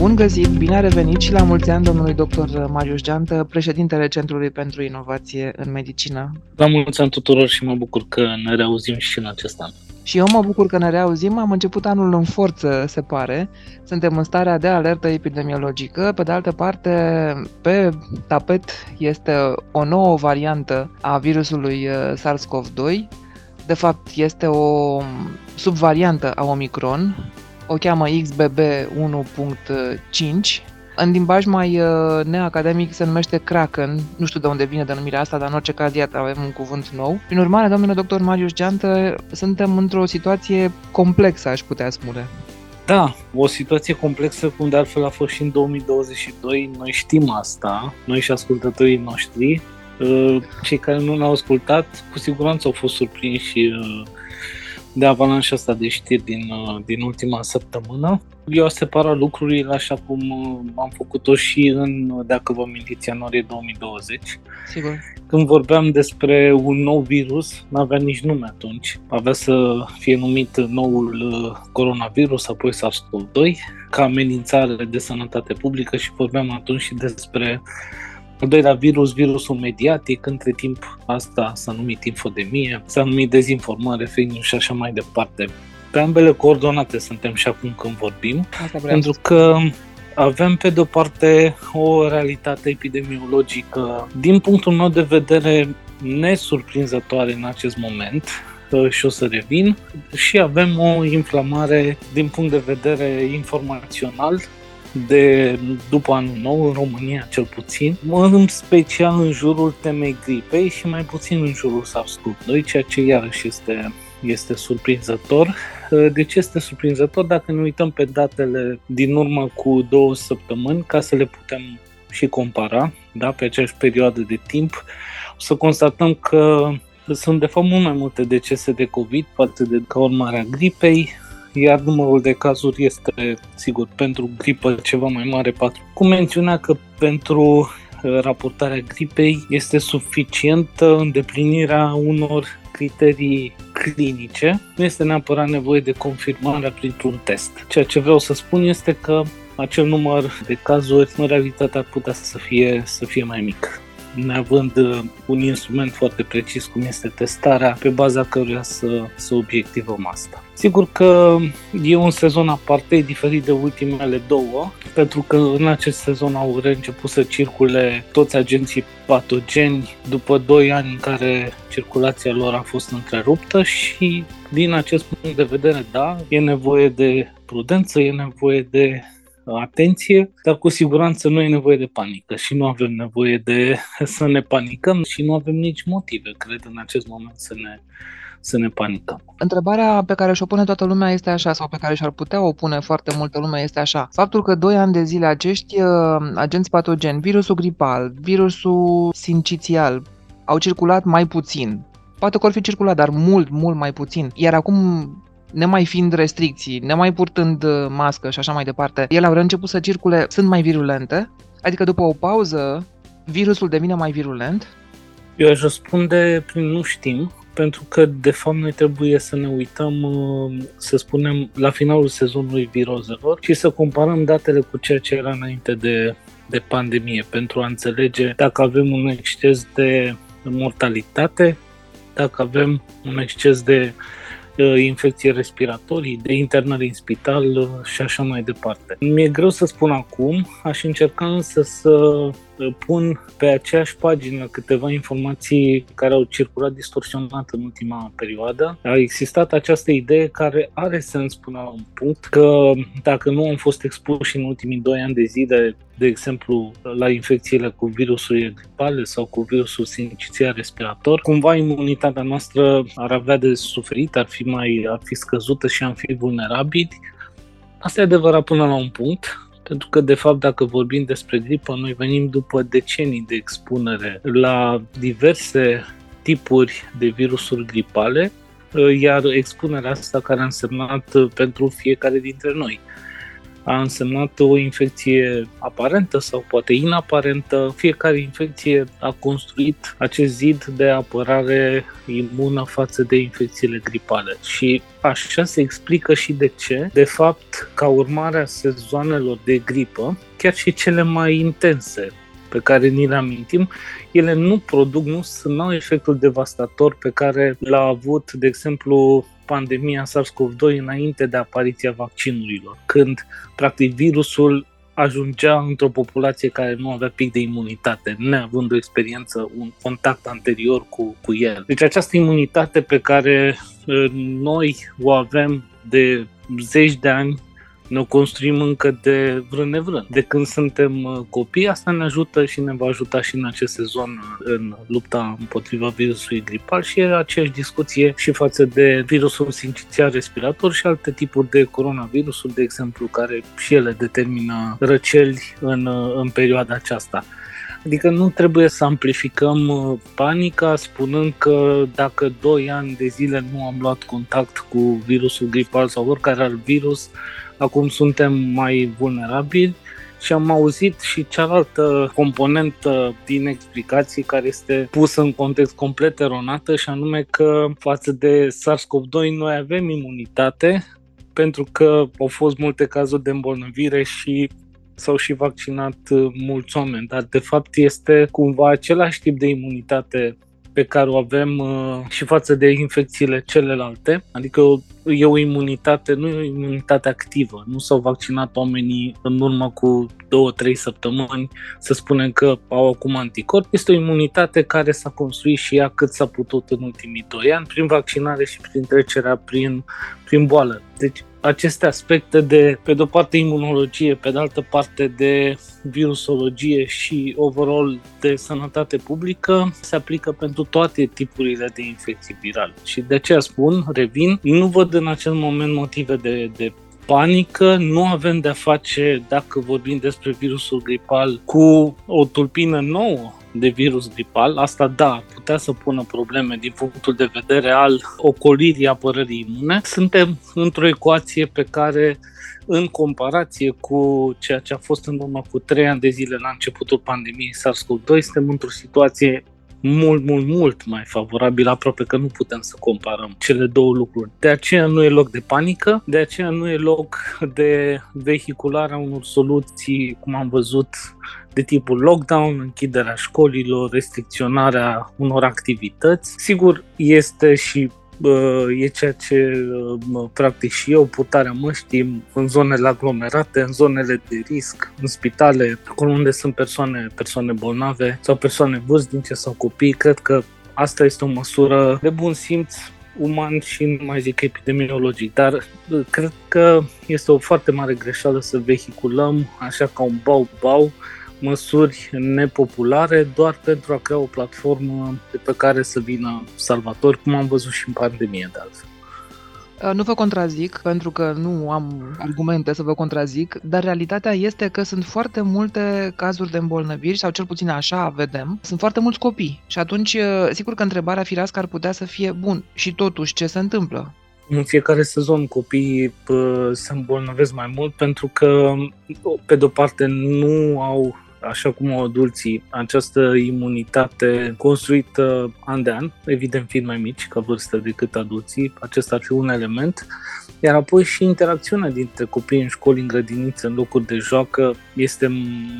Bun găsit, bine a revenit și la mulți ani domnului dr. Marius Geantă, președintele Centrului pentru Inovație în Medicină. La mulți ani tuturor și mă bucur că ne reauzim și în acest an. Și eu mă bucur că ne reauzim, am început anul în forță, se pare. Suntem în starea de alertă epidemiologică. Pe de altă parte, pe tapet este o nouă variantă a virusului uh, SARS-CoV-2. De fapt, este o subvariantă a Omicron, o cheamă XBB 1.5. În limbaj mai uh, neacademic se numește Kraken, nu știu de unde vine denumirea asta, dar în orice caz iată avem un cuvânt nou. Prin urmare, domnule doctor Marius Geantă, suntem într-o situație complexă, aș putea spune. Da, o situație complexă, cum de altfel a fost și în 2022, noi știm asta, noi și ascultătorii noștri. Uh, cei care nu ne-au ascultat, cu siguranță au fost surprinși uh, de avalanșa asta de știri din, uh, din ultima săptămână. Eu am separat lucrurile așa cum uh, am făcut-o și în, dacă vă amintiți, ianuarie 2020. Sigur. Când vorbeam despre un nou virus, nu avea nici nume atunci. Avea să fie numit noul uh, coronavirus, apoi SARS-CoV-2, ca amenințare de sănătate publică și vorbeam atunci și despre al doilea virus, virusul mediatic, între timp asta s-a numit infodemie, s-a numit dezinformare, fake news și așa mai departe. Pe ambele coordonate suntem și acum când vorbim, pentru că avem pe de-o parte o realitate epidemiologică din punctul meu de vedere nesurprinzătoare în acest moment, și o să revin, și avem o inflamare din punct de vedere informațional de după anul nou, în România cel puțin, în special în jurul temei gripei și mai puțin în jurul SARS-CoV-2, ceea ce iarăși este, este surprinzător. De ce este surprinzător? Dacă ne uităm pe datele din urmă cu două săptămâni, ca să le putem și compara, da, pe aceeași perioadă de timp, o să constatăm că sunt de fapt mult mai multe decese de COVID față de ca urmare a gripei, iar numărul de cazuri este, sigur, pentru gripă ceva mai mare, 4. Cum menționa că pentru uh, raportarea gripei este suficientă îndeplinirea unor criterii clinice, nu este neapărat nevoie de confirmarea printr-un test. Ceea ce vreau să spun este că acel număr de cazuri în realitate ar putea să fie, să fie mai mic neavând uh, un instrument foarte precis cum este testarea, pe baza căruia să, să obiectivăm asta. Sigur că e un sezon aparte, diferit de ultimele două, pentru că în acest sezon au început să circule toți agenții patogeni după 2 ani în care circulația lor a fost întreruptă și din acest punct de vedere, da, e nevoie de prudență, e nevoie de atenție, dar cu siguranță nu e nevoie de panică și nu avem nevoie de să ne panicăm și nu avem nici motive, cred, în acest moment să ne, să ne panicăm. Întrebarea pe care și-o pune toată lumea este așa, sau pe care și-ar putea o pune foarte multă lume este așa. Faptul că 2 ani de zile acești uh, agenți patogeni, virusul gripal, virusul sincițial, au circulat mai puțin. Poate că ar fi circulat, dar mult, mult mai puțin. Iar acum nemai fiind restricții, nemai purtând uh, mască și așa mai departe, ele au început să circule, sunt mai virulente, adică după o pauză, virusul devine mai virulent? Eu aș răspunde prin nu știm, pentru că de fapt noi trebuie să ne uităm, uh, să spunem, la finalul sezonului virozelor și să comparăm datele cu ceea ce era înainte de, de pandemie, pentru a înțelege dacă avem un exces de mortalitate, dacă avem un exces de infecții respiratorii, de internări în spital uh, și așa mai departe. Mi-e greu să spun acum, aș încerca însă să uh, pun pe aceeași pagină câteva informații care au circulat distorsionat în ultima perioadă. A existat această idee care are sens până la un punct că dacă nu am fost expuși în ultimii 2 ani de zile de exemplu, la infecțiile cu virusul gripale sau cu virusul sincițial respirator, cumva imunitatea noastră ar avea de suferit, ar fi mai ar fi scăzută și am fi vulnerabili. Asta e adevărat până la un punct, pentru că, de fapt, dacă vorbim despre gripă, noi venim după decenii de expunere la diverse tipuri de virusuri gripale, iar expunerea asta care a însemnat pentru fiecare dintre noi a însemnat o infecție aparentă sau poate inaparentă. Fiecare infecție a construit acest zid de apărare imună față de infecțiile gripale și așa se explică și de ce. De fapt, ca urmare a sezoanelor de gripă, chiar și cele mai intense pe care ni le amintim, ele nu produc, nu, nu au efectul devastator pe care l-a avut, de exemplu, pandemia SARS-CoV-2 înainte de apariția vaccinurilor, când practic virusul ajungea într-o populație care nu avea pic de imunitate, neavând o experiență, un contact anterior cu, cu el. Deci această imunitate pe care uh, noi o avem de zeci de ani ne construim încă de vrând nevrând. De când suntem uh, copii, asta ne ajută și ne va ajuta și în acest sezon uh, în lupta împotriva virusului gripal și e aceeași discuție și față de virusul sincițial respirator și alte tipuri de coronavirusuri, de exemplu, care și ele determină răceli în, uh, în perioada aceasta. Adică nu trebuie să amplificăm panica spunând că dacă 2 ani de zile nu am luat contact cu virusul gripal sau oricare alt virus, acum suntem mai vulnerabili și am auzit și cealaltă componentă din explicații care este pusă în context complet eronată și anume că față de SARS-CoV-2 noi avem imunitate pentru că au fost multe cazuri de îmbolnăvire și s-au și vaccinat mulți oameni, dar de fapt este cumva același tip de imunitate pe care o avem uh, și față de infecțiile celelalte, adică e o imunitate, nu e o imunitate activă. Nu s-au vaccinat oamenii în urmă cu 2-3 săptămâni să spunem că au acum anticorp. Este o imunitate care s-a construit și ea cât s-a putut în ultimii 2 ani prin vaccinare și prin trecerea prin, prin boală. Deci aceste aspecte de, pe de o parte, imunologie, pe de altă parte de virusologie și overall de sănătate publică se aplică pentru toate tipurile de infecții virale. Și de aceea spun, revin, nu văd în acel moment motive de, de panică, nu avem de-a face, dacă vorbim despre virusul gripal, cu o tulpină nouă de virus gripal, asta da, putea să pună probleme din punctul de vedere al ocolirii apărării imune. Suntem într-o ecuație pe care în comparație cu ceea ce a fost în urmă cu trei ani de zile la începutul pandemiei SARS-CoV-2, suntem într-o situație mult, mult, mult mai favorabil, aproape că nu putem să comparăm cele două lucruri. De aceea nu e loc de panică, de aceea nu e loc de vehicularea unor soluții, cum am văzut, de tipul lockdown, închiderea școlilor, restricționarea unor activități. Sigur, este și e ceea ce practic și eu, purtarea măștii în zonele aglomerate, în zonele de risc, în spitale, acolo unde sunt persoane, persoane bolnave sau persoane vârstnice sau copii. Cred că asta este o măsură de bun simț uman și nu mai zic epidemiologic, dar cred că este o foarte mare greșeală să vehiculăm așa ca un bau-bau măsuri nepopulare doar pentru a crea o platformă de pe care să vină salvatori, cum am văzut și în pandemie de altfel. Uh, nu vă contrazic, pentru că nu am argumente să vă contrazic, dar realitatea este că sunt foarte multe cazuri de îmbolnăviri, sau cel puțin așa vedem, sunt foarte mulți copii. Și atunci, uh, sigur că întrebarea firească ar putea să fie, bun, și totuși ce se întâmplă? În fiecare sezon copiii se îmbolnăvesc mai mult pentru că, pe de-o parte, nu au așa cum au adulții, această imunitate construită an de an, evident fiind mai mici ca vârstă decât adulții, acesta ar fi un element, iar apoi și interacțiunea dintre copii în școli, în grădinițe, în locuri de joacă este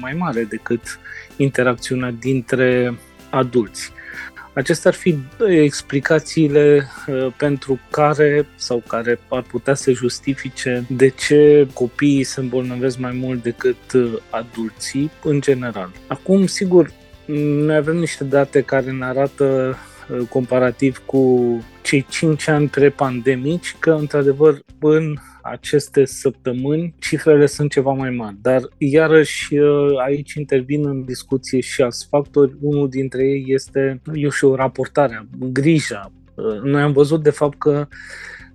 mai mare decât interacțiunea dintre adulți. Acestea ar fi explicațiile uh, pentru care sau care ar putea să justifice de ce copiii se îmbolnăvesc mai mult decât uh, adulții în general. Acum, sigur, noi avem niște date care ne arată uh, comparativ cu cei 5 ani pre-pandemici că, într-adevăr, în aceste săptămâni cifrele sunt ceva mai mari. Dar, iarăși, aici intervin în discuție și alți factori. Unul dintre ei este, eu știu, raportarea, grija. Noi am văzut, de fapt, că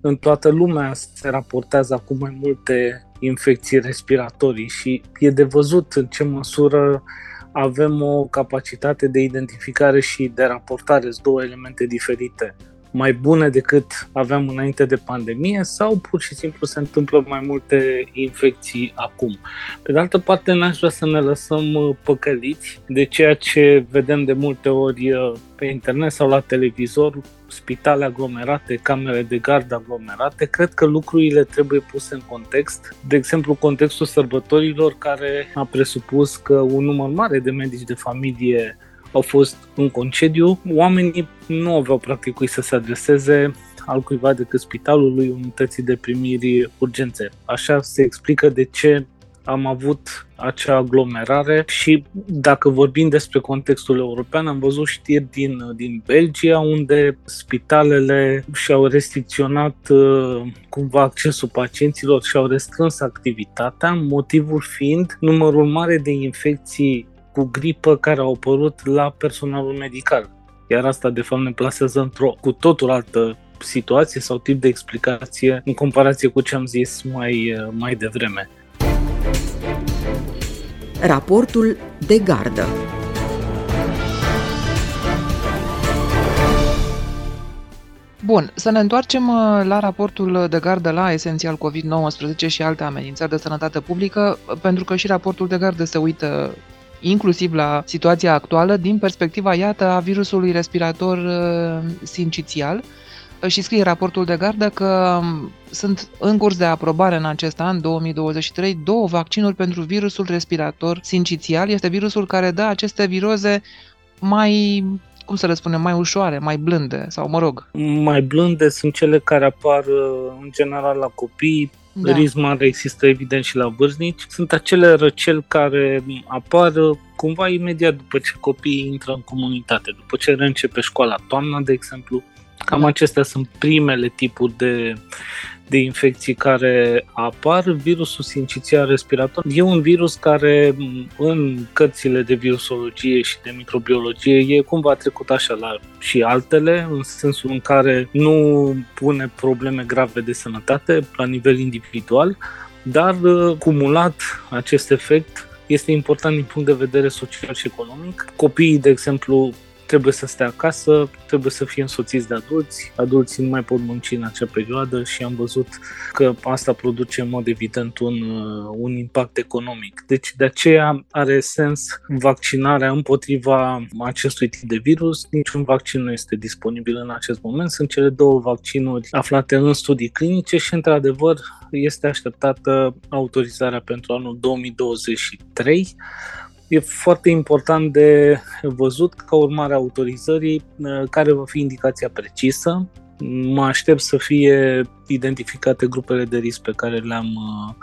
în toată lumea se raportează acum mai multe infecții respiratorii și e de văzut în ce măsură avem o capacitate de identificare și de raportare, sunt două elemente diferite mai bune decât aveam înainte de pandemie sau pur și simplu se întâmplă mai multe infecții acum. Pe de altă parte, n-aș vrea să ne lăsăm uh, păcăliți de ceea ce vedem de multe ori uh, pe internet sau la televizor, spitale aglomerate, camere de gardă aglomerate, cred că lucrurile trebuie puse în context. De exemplu, contextul sărbătorilor care a presupus că un număr mare de medici de familie au fost în concediu, oamenii nu aveau practic cui să se adreseze altcuiva decât spitalului unității de primiri urgențe. Așa se explică de ce am avut acea aglomerare și dacă vorbim despre contextul european, am văzut știri din, din Belgia unde spitalele și-au restricționat uh, cumva accesul pacienților și-au restrâns activitatea, motivul fiind numărul mare de infecții cu gripă care au apărut la personalul medical. Iar asta, de fapt, ne plasează într-o cu totul altă situație sau tip de explicație în comparație cu ce am zis mai, mai devreme. Raportul de gardă Bun, să ne întoarcem uh, la raportul de gardă la esențial COVID-19 și alte amenințări de sănătate publică, pentru că și raportul de gardă se uită inclusiv la situația actuală, din perspectiva, iată, a virusului respirator uh, sincițial. Și scrie raportul de gardă că um, sunt în curs de aprobare în acest an, 2023, două vaccinuri pentru virusul respirator sincițial. Este virusul care dă aceste viroze mai cum să le spunem, mai ușoare, mai blânde sau mă rog. Mai blânde sunt cele care apar uh, în general la copii, da. Risc mare există evident și la vârstnici. Sunt acele răceli care apar cumva imediat după ce copiii intră în comunitate, după ce reîncepe școala toamna, de exemplu. Cam da. acestea sunt primele tipuri de de infecții care apar, virusul sincițial respirator e un virus care în cărțile de virusologie și de microbiologie e cumva trecut așa la și altele, în sensul în care nu pune probleme grave de sănătate la nivel individual, dar uh, cumulat acest efect este important din punct de vedere social și economic. Copiii, de exemplu, trebuie să stea acasă, trebuie să fie însoțiți de adulți, adulții nu mai pot munci în acea perioadă și am văzut că asta produce în mod evident un, uh, un impact economic. Deci de aceea are sens vaccinarea împotriva acestui tip de virus. Niciun vaccin nu este disponibil în acest moment. Sunt cele două vaccinuri aflate în studii clinice și într-adevăr este așteptată autorizarea pentru anul 2023 E foarte important de văzut ca urmare a autorizării uh, care va fi indicația precisă. Mă aștept să fie identificate grupele de risc pe care le-am uh,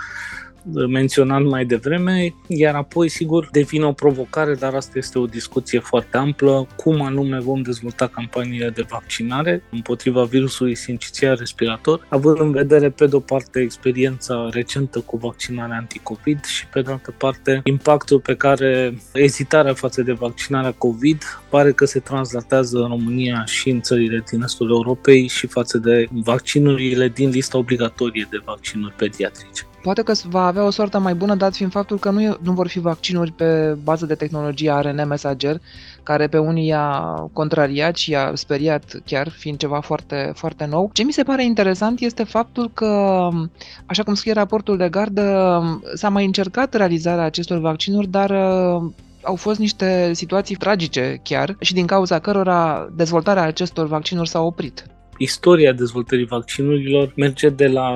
menționat mai devreme, iar apoi, sigur, devine o provocare, dar asta este o discuție foarte amplă, cum anume vom dezvolta campaniile de vaccinare împotriva virusului sincițial respirator, având în vedere, pe de-o parte, experiența recentă cu vaccinarea anticovid și, pe de altă parte, impactul pe care ezitarea față de vaccinarea COVID pare că se translatează în România și în țările din estul Europei și față de vaccinurile din lista obligatorie de vaccinuri pediatrice. Poate că va avea o soartă mai bună, dat fiind faptul că nu, e, nu vor fi vaccinuri pe bază de tehnologie ARN mesager, care pe unii i-a contrariat și i-a speriat chiar, fiind ceva foarte, foarte nou. Ce mi se pare interesant este faptul că, așa cum scrie raportul de gardă, s-a mai încercat realizarea acestor vaccinuri, dar au fost niște situații tragice chiar și din cauza cărora dezvoltarea acestor vaccinuri s-a oprit istoria dezvoltării vaccinurilor merge de la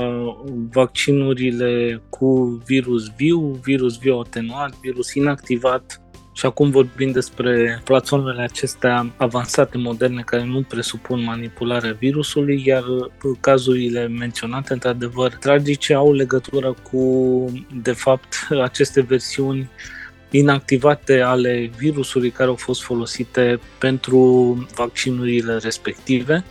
vaccinurile cu virus viu, virus viu atenuat, virus inactivat, și acum vorbim despre platformele acestea avansate, moderne, care nu presupun manipularea virusului, iar cazurile menționate, într-adevăr, tragice, au legătură cu, de fapt, aceste versiuni inactivate ale virusului care au fost folosite pentru vaccinurile respective.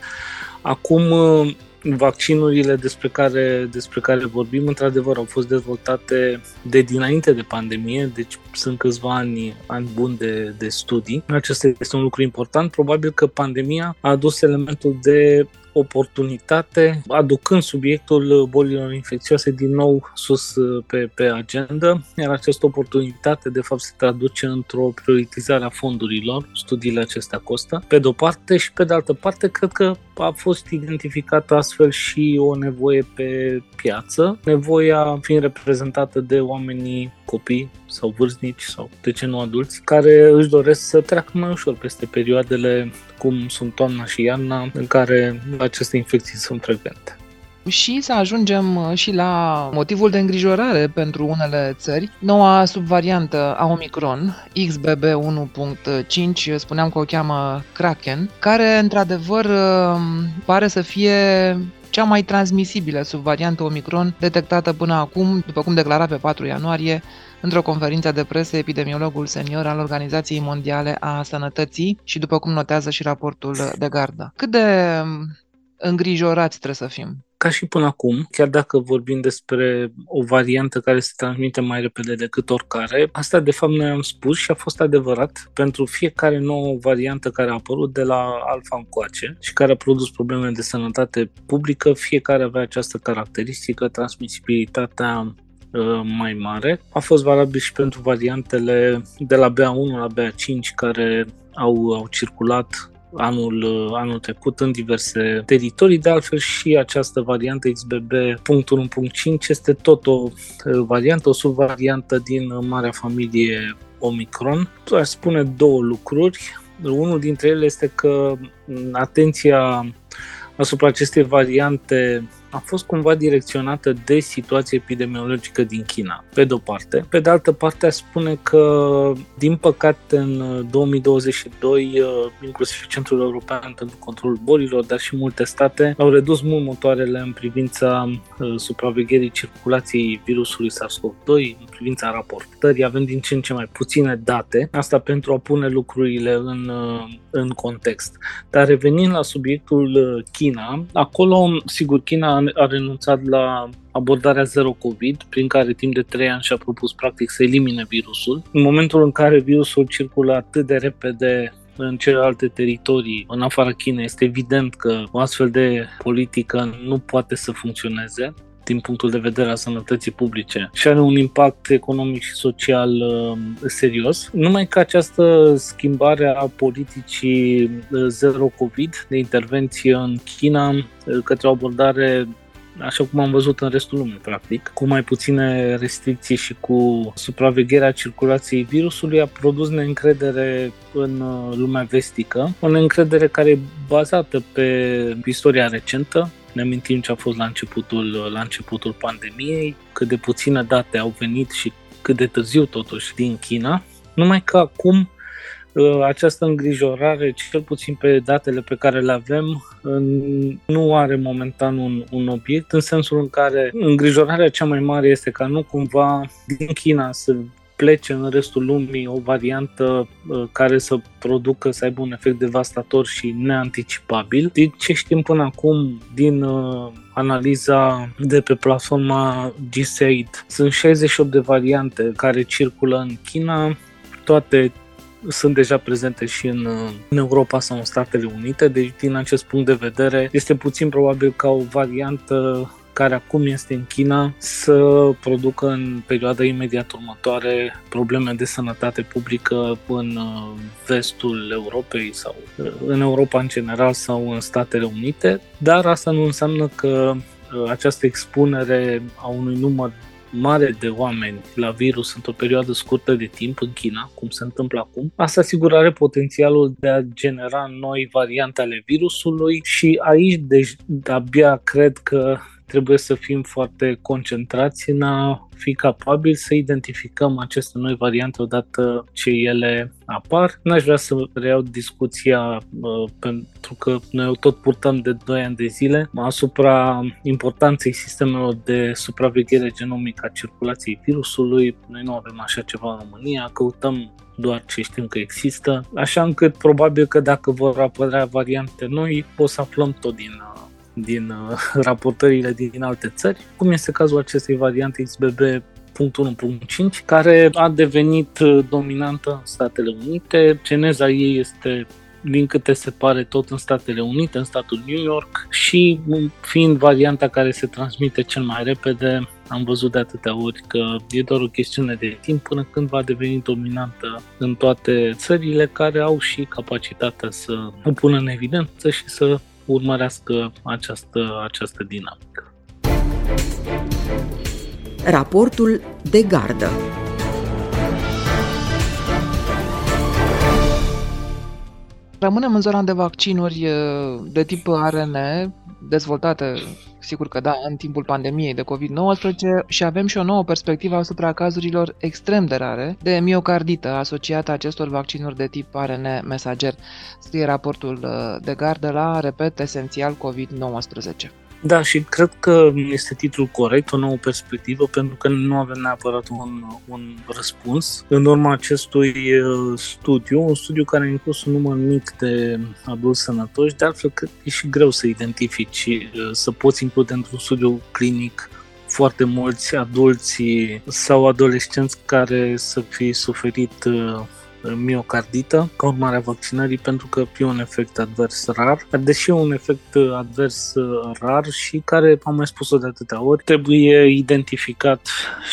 Acum, uh, vaccinurile despre care, despre care vorbim, într-adevăr, au fost dezvoltate de dinainte de pandemie, deci sunt câțiva ani, ani buni de, de studii. Acesta este un lucru important. Probabil că pandemia a adus elementul de oportunitate, aducând subiectul bolilor infecțioase din nou sus uh, pe, pe agenda, iar această oportunitate de fapt se traduce într-o prioritizare a fondurilor, studiile acestea costă, pe de o parte și pe de altă parte cred că a fost identificată astfel și o nevoie pe piață, nevoia fiind reprezentată de oamenii copii sau vârstnici sau de ce nu adulți, care își doresc să treacă mai ușor peste perioadele cum sunt toamna și iarna, în care aceste infecții sunt frecvente și să ajungem uh, și la motivul de îngrijorare pentru unele țări. Noua subvariantă a Omicron, XBB 1.5, spuneam că o cheamă Kraken, care într-adevăr uh, pare să fie cea mai transmisibilă subvariantă Omicron detectată până acum, după cum declara pe 4 ianuarie într-o conferință de presă epidemiologul senior al Organizației Mondiale a Sănătății și după cum notează și raportul de gardă. Cât de îngrijorați trebuie să fim? Ca și până acum, chiar dacă vorbim despre o variantă care se transmite mai repede decât oricare, asta de fapt noi am spus și a fost adevărat pentru fiecare nouă variantă care a apărut de la alfa încoace și care a produs probleme de sănătate publică, fiecare avea această caracteristică, transmisibilitatea uh, mai mare. A fost valabil și pentru variantele de la BA1 la BA5 care au, au circulat anul, uh, anul trecut în diverse teritorii. De altfel și această variantă XBB.1.5 este tot o uh, variantă, o subvariantă din marea familie Omicron. Aș spune două lucruri. Unul dintre ele este că mm, atenția asupra acestei variante a fost cumva direcționată de situația epidemiologică din China, pe de-o parte. Pe de altă parte, a spune că, din păcate, în 2022, uh, inclusiv Centrul European pentru Controlul Bolilor, dar și multe state, au redus mult motoarele în privința uh, supravegherii circulației virusului SARS-CoV-2, în privința raportării. Avem din ce în ce mai puține date, asta pentru a pune lucrurile în, uh, în context. Dar revenind la subiectul China, acolo, sigur, China a renunțat la abordarea zero COVID, prin care timp de 3 ani și-a propus practic să elimine virusul. În momentul în care virusul circulă atât de repede în celelalte teritorii, în afara Chinei, este evident că o astfel de politică nu poate să funcționeze din punctul de vedere al sănătății publice și are un impact economic și social uh, serios. Numai că această schimbare a politicii uh, zero COVID de intervenție în China uh, către o abordare așa cum am văzut în restul lumii, practic, cu mai puține restricții și cu supravegherea circulației virusului, a produs neîncredere în lumea vestică, o neîncredere care e bazată pe istoria recentă, ne amintim ce a fost la începutul, la începutul pandemiei, cât de puține date au venit și cât de târziu totuși din China, numai că acum ă, această îngrijorare, cel puțin pe datele pe care le avem, nu are momentan un, un obiect, în sensul în care îngrijorarea cea mai mare este ca nu cumva din China să plece în restul lumii o variantă uh, care să producă, să aibă un efect devastator și neanticipabil. Din ce știm până acum din uh, analiza de pe platforma GSAID, sunt 68 de variante care circulă în China, toate sunt deja prezente și în, uh, în Europa sau în Statele Unite, deci din acest punct de vedere este puțin probabil ca o variantă care acum este în China să producă în perioada imediat următoare probleme de sănătate publică în uh, vestul Europei sau uh, în Europa în general sau în Statele Unite, dar asta nu înseamnă că uh, această expunere a unui număr mare de oameni la virus într-o perioadă scurtă de timp în China, cum se întâmplă acum, asta sigur are potențialul de a genera noi variante ale virusului și aici deci abia cred că trebuie să fim foarte concentrați în a fi capabili să identificăm aceste noi variante odată ce ele apar. N-aș vrea să reiau discuția uh, pentru că noi tot purtăm de 2 ani de zile asupra importanței sistemelor de supraveghere genomică a circulației virusului. Noi nu avem așa ceva în România, căutăm doar ce știm că există, așa încât probabil că dacă vor apărea variante noi, o să aflăm tot din uh, din uh, raportările din alte țări, cum este cazul acestei variante XBB 1.1.5, care a devenit uh, dominantă în Statele Unite. Geneza ei este din câte se pare, tot în Statele Unite, în statul New York și fiind varianta care se transmite cel mai repede, am văzut de atâtea ori că e doar o chestiune de timp până când va deveni dominantă în toate țările care au și capacitatea să o pună în evidență și să urmărească această, această dinamică. Raportul de gardă Rămânem în zona de vaccinuri de tip ARN, dezvoltate, sigur că da, în timpul pandemiei de COVID-19 și avem și o nouă perspectivă asupra cazurilor extrem de rare de miocardită asociată acestor vaccinuri de tip ARN mesager, scrie raportul de gardă la, repet, esențial COVID-19. Da, și cred că este titlul corect, o nouă perspectivă, pentru că nu avem neapărat un, un răspuns. În urma acestui uh, studiu, un studiu care a inclus un număr mic de adulți sănătoși, de altfel că e și greu să identifici, uh, să poți include într-un studiu clinic foarte mulți adulți sau adolescenți care să fi suferit uh, miocardită ca urmare a vaccinării pentru că e un efect advers rar, deși e un efect advers rar și care, am mai spus-o de atâtea ori, trebuie identificat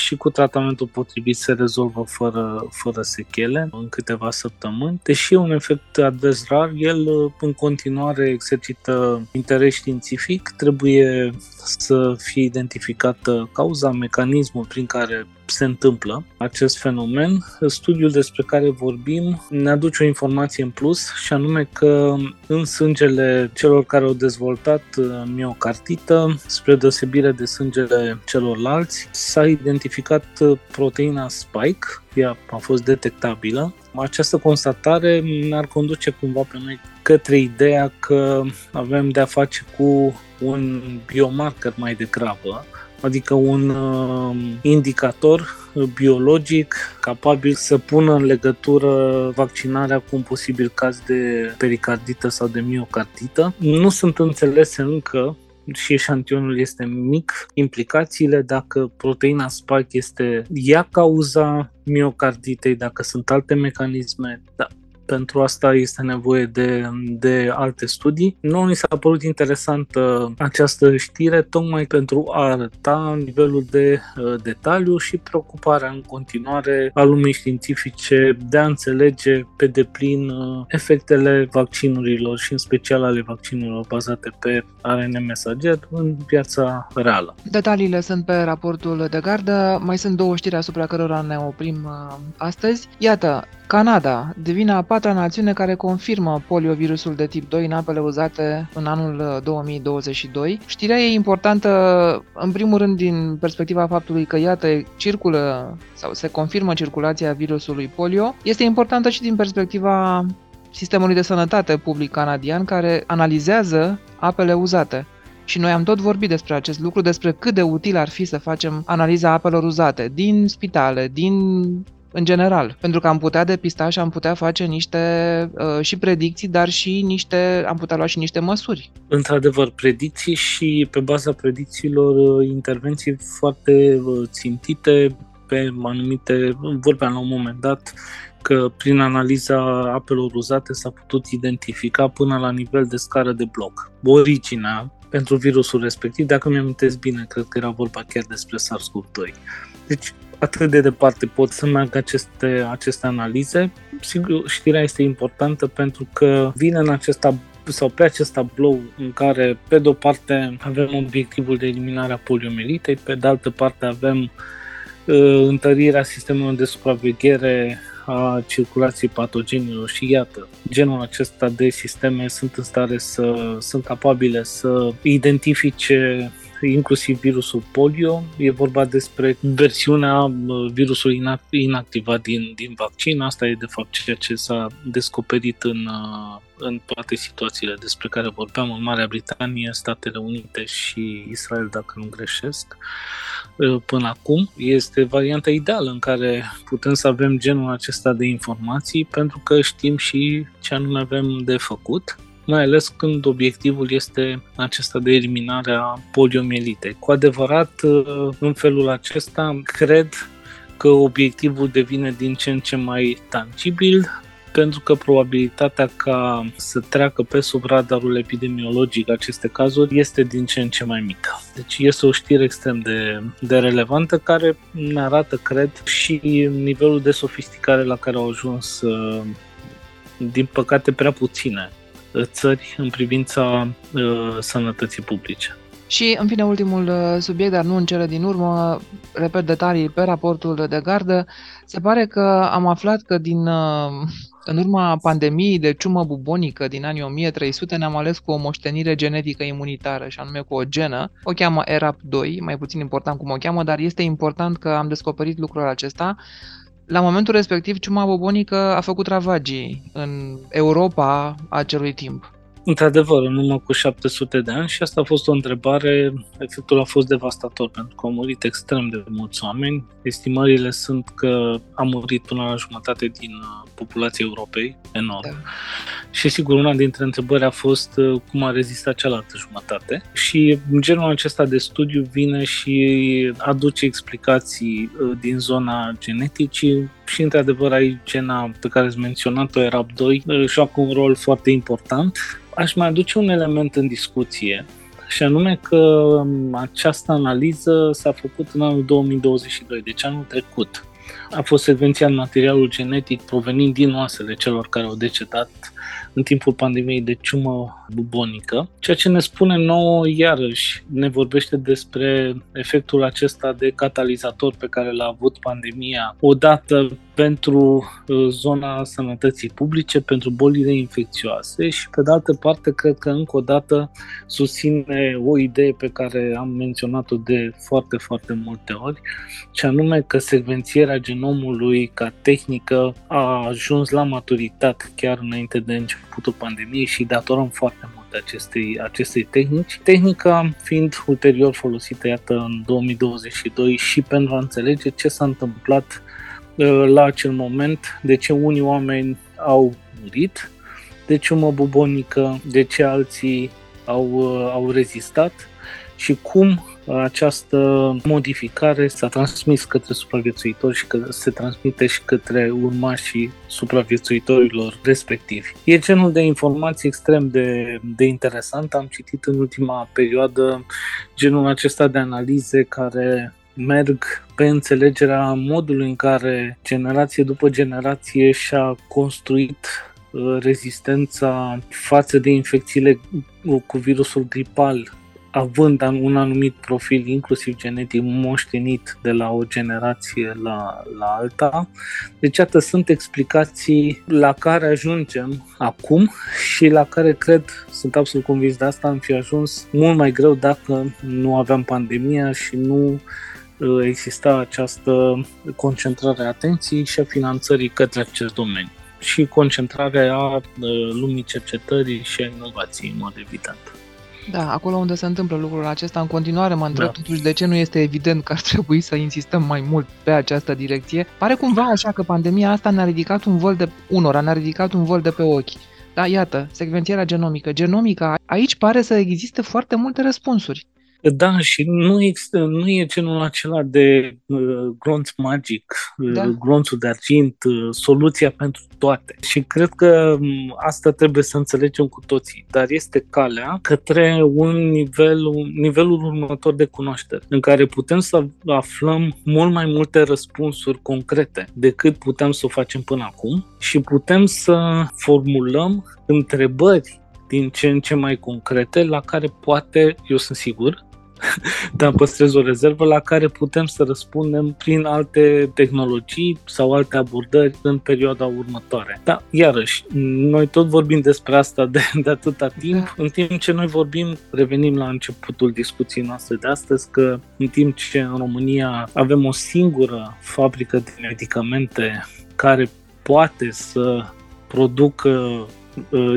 și cu tratamentul potrivit se rezolvă fără, fără sechele în câteva săptămâni. Deși e un efect advers rar, el în continuare exercită interes științific, trebuie să fie identificată cauza, mecanismul prin care se întâmplă acest fenomen. Studiul despre care vorbim ne aduce o informație în plus și anume că în sângele celor care au dezvoltat uh, miocardită, spre deosebire de sângele celorlalți, s-a identificat uh, proteina spike, ea a fost detectabilă. Această constatare ne-ar conduce cumva pe noi către ideea că avem de-a face cu un biomarker mai degrabă, adică un uh, indicator biologic capabil să pună în legătură vaccinarea cu un posibil caz de pericardită sau de miocardită. Nu sunt înțelese încă și eșantionul este mic, implicațiile dacă proteina spike este ea cauza miocarditei, dacă sunt alte mecanisme, da, pentru asta este nevoie de, de alte studii. Nu mi s-a părut interesantă această știre tocmai pentru a arăta nivelul de uh, detaliu și preocuparea în continuare a lumii științifice de a înțelege pe deplin uh, efectele vaccinurilor și în special ale vaccinurilor bazate pe ARN mesager în viața reală. Detaliile sunt pe raportul de gardă. Mai sunt două știri asupra cărora ne oprim uh, astăzi. Iată, Canada devine a patra națiune care confirmă poliovirusul de tip 2 în apele uzate în anul 2022. Uh, Știrea e importantă, în primul rând, din perspectiva faptului că, iată, circulă sau se confirmă circulația virusului polio. Este importantă și din perspectiva sistemului de sănătate public canadian care analizează apele uzate. Și noi am tot vorbit despre acest lucru, despre cât de util ar fi să facem analiza apelor uzate din spitale, din în general, pentru că am putea depista și am putea face niște uh, și predicții, dar și niște, am putea lua și niște măsuri. Într-adevăr, predicții și pe baza predicțiilor uh, intervenții foarte uh, țintite pe anumite, vorbeam la un moment dat, că prin analiza apelor uzate s-a putut identifica până la nivel de scară de bloc originea pentru virusul respectiv, dacă mi-am bine, cred că era vorba chiar despre SARS-CoV-2. Deci atât de departe pot să meargă aceste, aceste analize. Sigur, știrea este importantă pentru că vine în acest sau pe acest tablou în care, pe de o parte, avem obiectivul de eliminare a poliomielitei, pe de altă parte avem uh, întărirea sistemelor de supraveghere a circulației patogenilor și iată, genul acesta de sisteme sunt în stare să, sunt capabile să identifice inclusiv virusul polio. E vorba despre versiunea virusului inactivat din, din vaccin. Asta e de fapt ceea ce s-a descoperit în, uh, în toate situațiile despre care vorbeam în Marea Britanie, Statele Unite și Israel, dacă nu greșesc, uh, până acum. Este varianta ideală în care putem să avem genul acesta de informații pentru că știm și ce anume avem de făcut mai ales când obiectivul este acesta de eliminare a poliomielitei. Cu adevărat, în felul acesta, cred că obiectivul devine din ce în ce mai tangibil, pentru că probabilitatea ca să treacă pe sub radarul epidemiologic aceste cazuri este din ce în ce mai mică. Deci este o știre extrem de, de relevantă care ne arată, cred, și nivelul de sofisticare la care au ajuns, uh, din păcate, prea puține țări în privința uh, sănătății publice. Și, în fine, ultimul uh, subiect, dar nu în cele din urmă, repet detalii pe raportul de gardă, se pare că am aflat că din, uh, în urma pandemiei de ciumă bubonică din anii 1300 ne-am ales cu o moștenire genetică imunitară, și anume cu o genă, o cheamă ERAP2, mai puțin important cum o cheamă, dar este important că am descoperit lucrul acesta. La momentul respectiv, ciuma bubonică a făcut ravagii în Europa acelui timp. Într-adevăr, în urmă cu 700 de ani și asta a fost o întrebare, efectul a fost devastator pentru că au murit extrem de mulți oameni. Estimările sunt că a murit până la jumătate din uh, populația Europei, enorm. Da. Și sigur, una dintre întrebări a fost uh, cum a rezistat cealaltă jumătate și genul acesta de studiu vine și aduce explicații uh, din zona geneticii și într-adevăr aici gena pe care ați menționat-o, ERAP2, joacă un rol foarte important aș mai aduce un element în discuție, și anume că um, această analiză s-a făcut în anul 2022, deci anul trecut. A fost secvențiat materialul genetic provenind din oasele celor care au decedat în timpul pandemiei de ciumă bubonică, ceea ce ne spune nouă, iarăși, ne vorbește despre efectul acesta de catalizator pe care l-a avut pandemia, odată pentru uh, zona sănătății publice, pentru bolile infecțioase și, pe de altă parte, cred că încă o dată susține o idee pe care am menționat-o de foarte, foarte multe ori, și anume că secvențierea genomului ca tehnică a ajuns la maturitate chiar înainte de începutul pandemiei și datorăm foarte mult acestei, acestei tehnici. Tehnica fiind ulterior folosită, iată, în 2022 și pentru a înțelege ce s-a întâmplat uh, la acel moment, de ce unii oameni au murit, de ce mă bubonică, de ce alții au, uh, au rezistat și cum această modificare s-a transmis către supraviețuitori și că se transmite și către urmașii supraviețuitorilor respectivi. E genul de informații extrem de, de interesant. Am citit în ultima perioadă genul acesta de analize care merg pe înțelegerea modului în care generație după generație și-a construit uh, rezistența față de infecțiile cu virusul gripal având un anumit profil, inclusiv genetic, moștenit de la o generație la, la alta. Deci, iată, sunt explicații la care ajungem acum și la care cred, sunt absolut convins de asta, am fi ajuns mult mai greu dacă nu aveam pandemia și nu uh, exista această concentrare a atenției și a finanțării către acest domeniu și concentrarea a uh, lumii cercetării și a inovației, în mod evident. Da, acolo unde se întâmplă lucrul acesta, în continuare mă întreb da. totuși de ce nu este evident că ar trebui să insistăm mai mult pe această direcție. Pare cumva așa că pandemia asta ne-a ridicat un vol de unora, ne-a ridicat un vol de pe ochi. Da, iată, secvențierea genomică. Genomica, aici pare să existe foarte multe răspunsuri. Da, și nu, există, nu e genul acela de uh, glonț magic, uh, da. glonțul de argint, uh, soluția pentru toate. Și cred că um, asta trebuie să înțelegem cu toții, dar este calea către un nivel, un nivelul următor de cunoaștere, în care putem să aflăm mult mai multe răspunsuri concrete decât putem să o facem până acum și putem să formulăm întrebări din ce în ce mai concrete, la care poate, eu sunt sigur, dar păstrez o rezervă la care putem să răspundem prin alte tehnologii sau alte abordări în perioada următoare. Da, iarăși, noi tot vorbim despre asta de, de atâta timp, da. în timp ce noi vorbim, revenim la începutul discuției noastre de astăzi, că în timp ce în România avem o singură fabrică de medicamente care poate să producă Uh,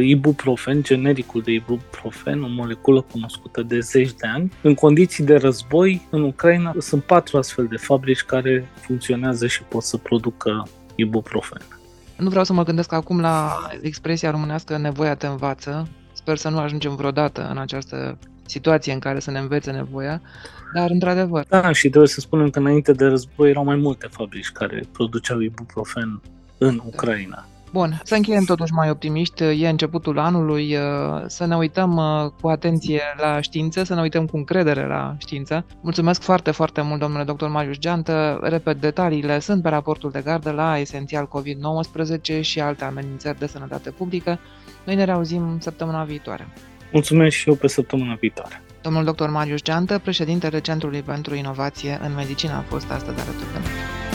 ibuprofen, genericul de ibuprofen, o moleculă cunoscută de zeci de ani. În condiții de război, în Ucraina, sunt patru astfel de fabrici care funcționează și pot să producă ibuprofen. Nu vreau să mă gândesc acum la expresia românească nevoia te învață. Sper să nu ajungem vreodată în această situație în care să ne învețe nevoia, dar într-adevăr. Da, și trebuie să spunem că înainte de război erau mai multe fabrici care produceau ibuprofen în da. Ucraina. Bun, să încheiem totuși mai optimiști, e începutul anului, să ne uităm cu atenție la știință, să ne uităm cu încredere la știință. Mulțumesc foarte, foarte mult, domnule dr. Marius Geantă. Repet, detaliile sunt pe raportul de gardă la Esențial COVID-19 și alte amenințări de sănătate publică. Noi ne reauzim săptămâna viitoare. Mulțumesc și eu pe săptămâna viitoare. Domnul dr. Marius Geantă, președintele Centrului pentru Inovație în Medicină, a fost astăzi alături de noi.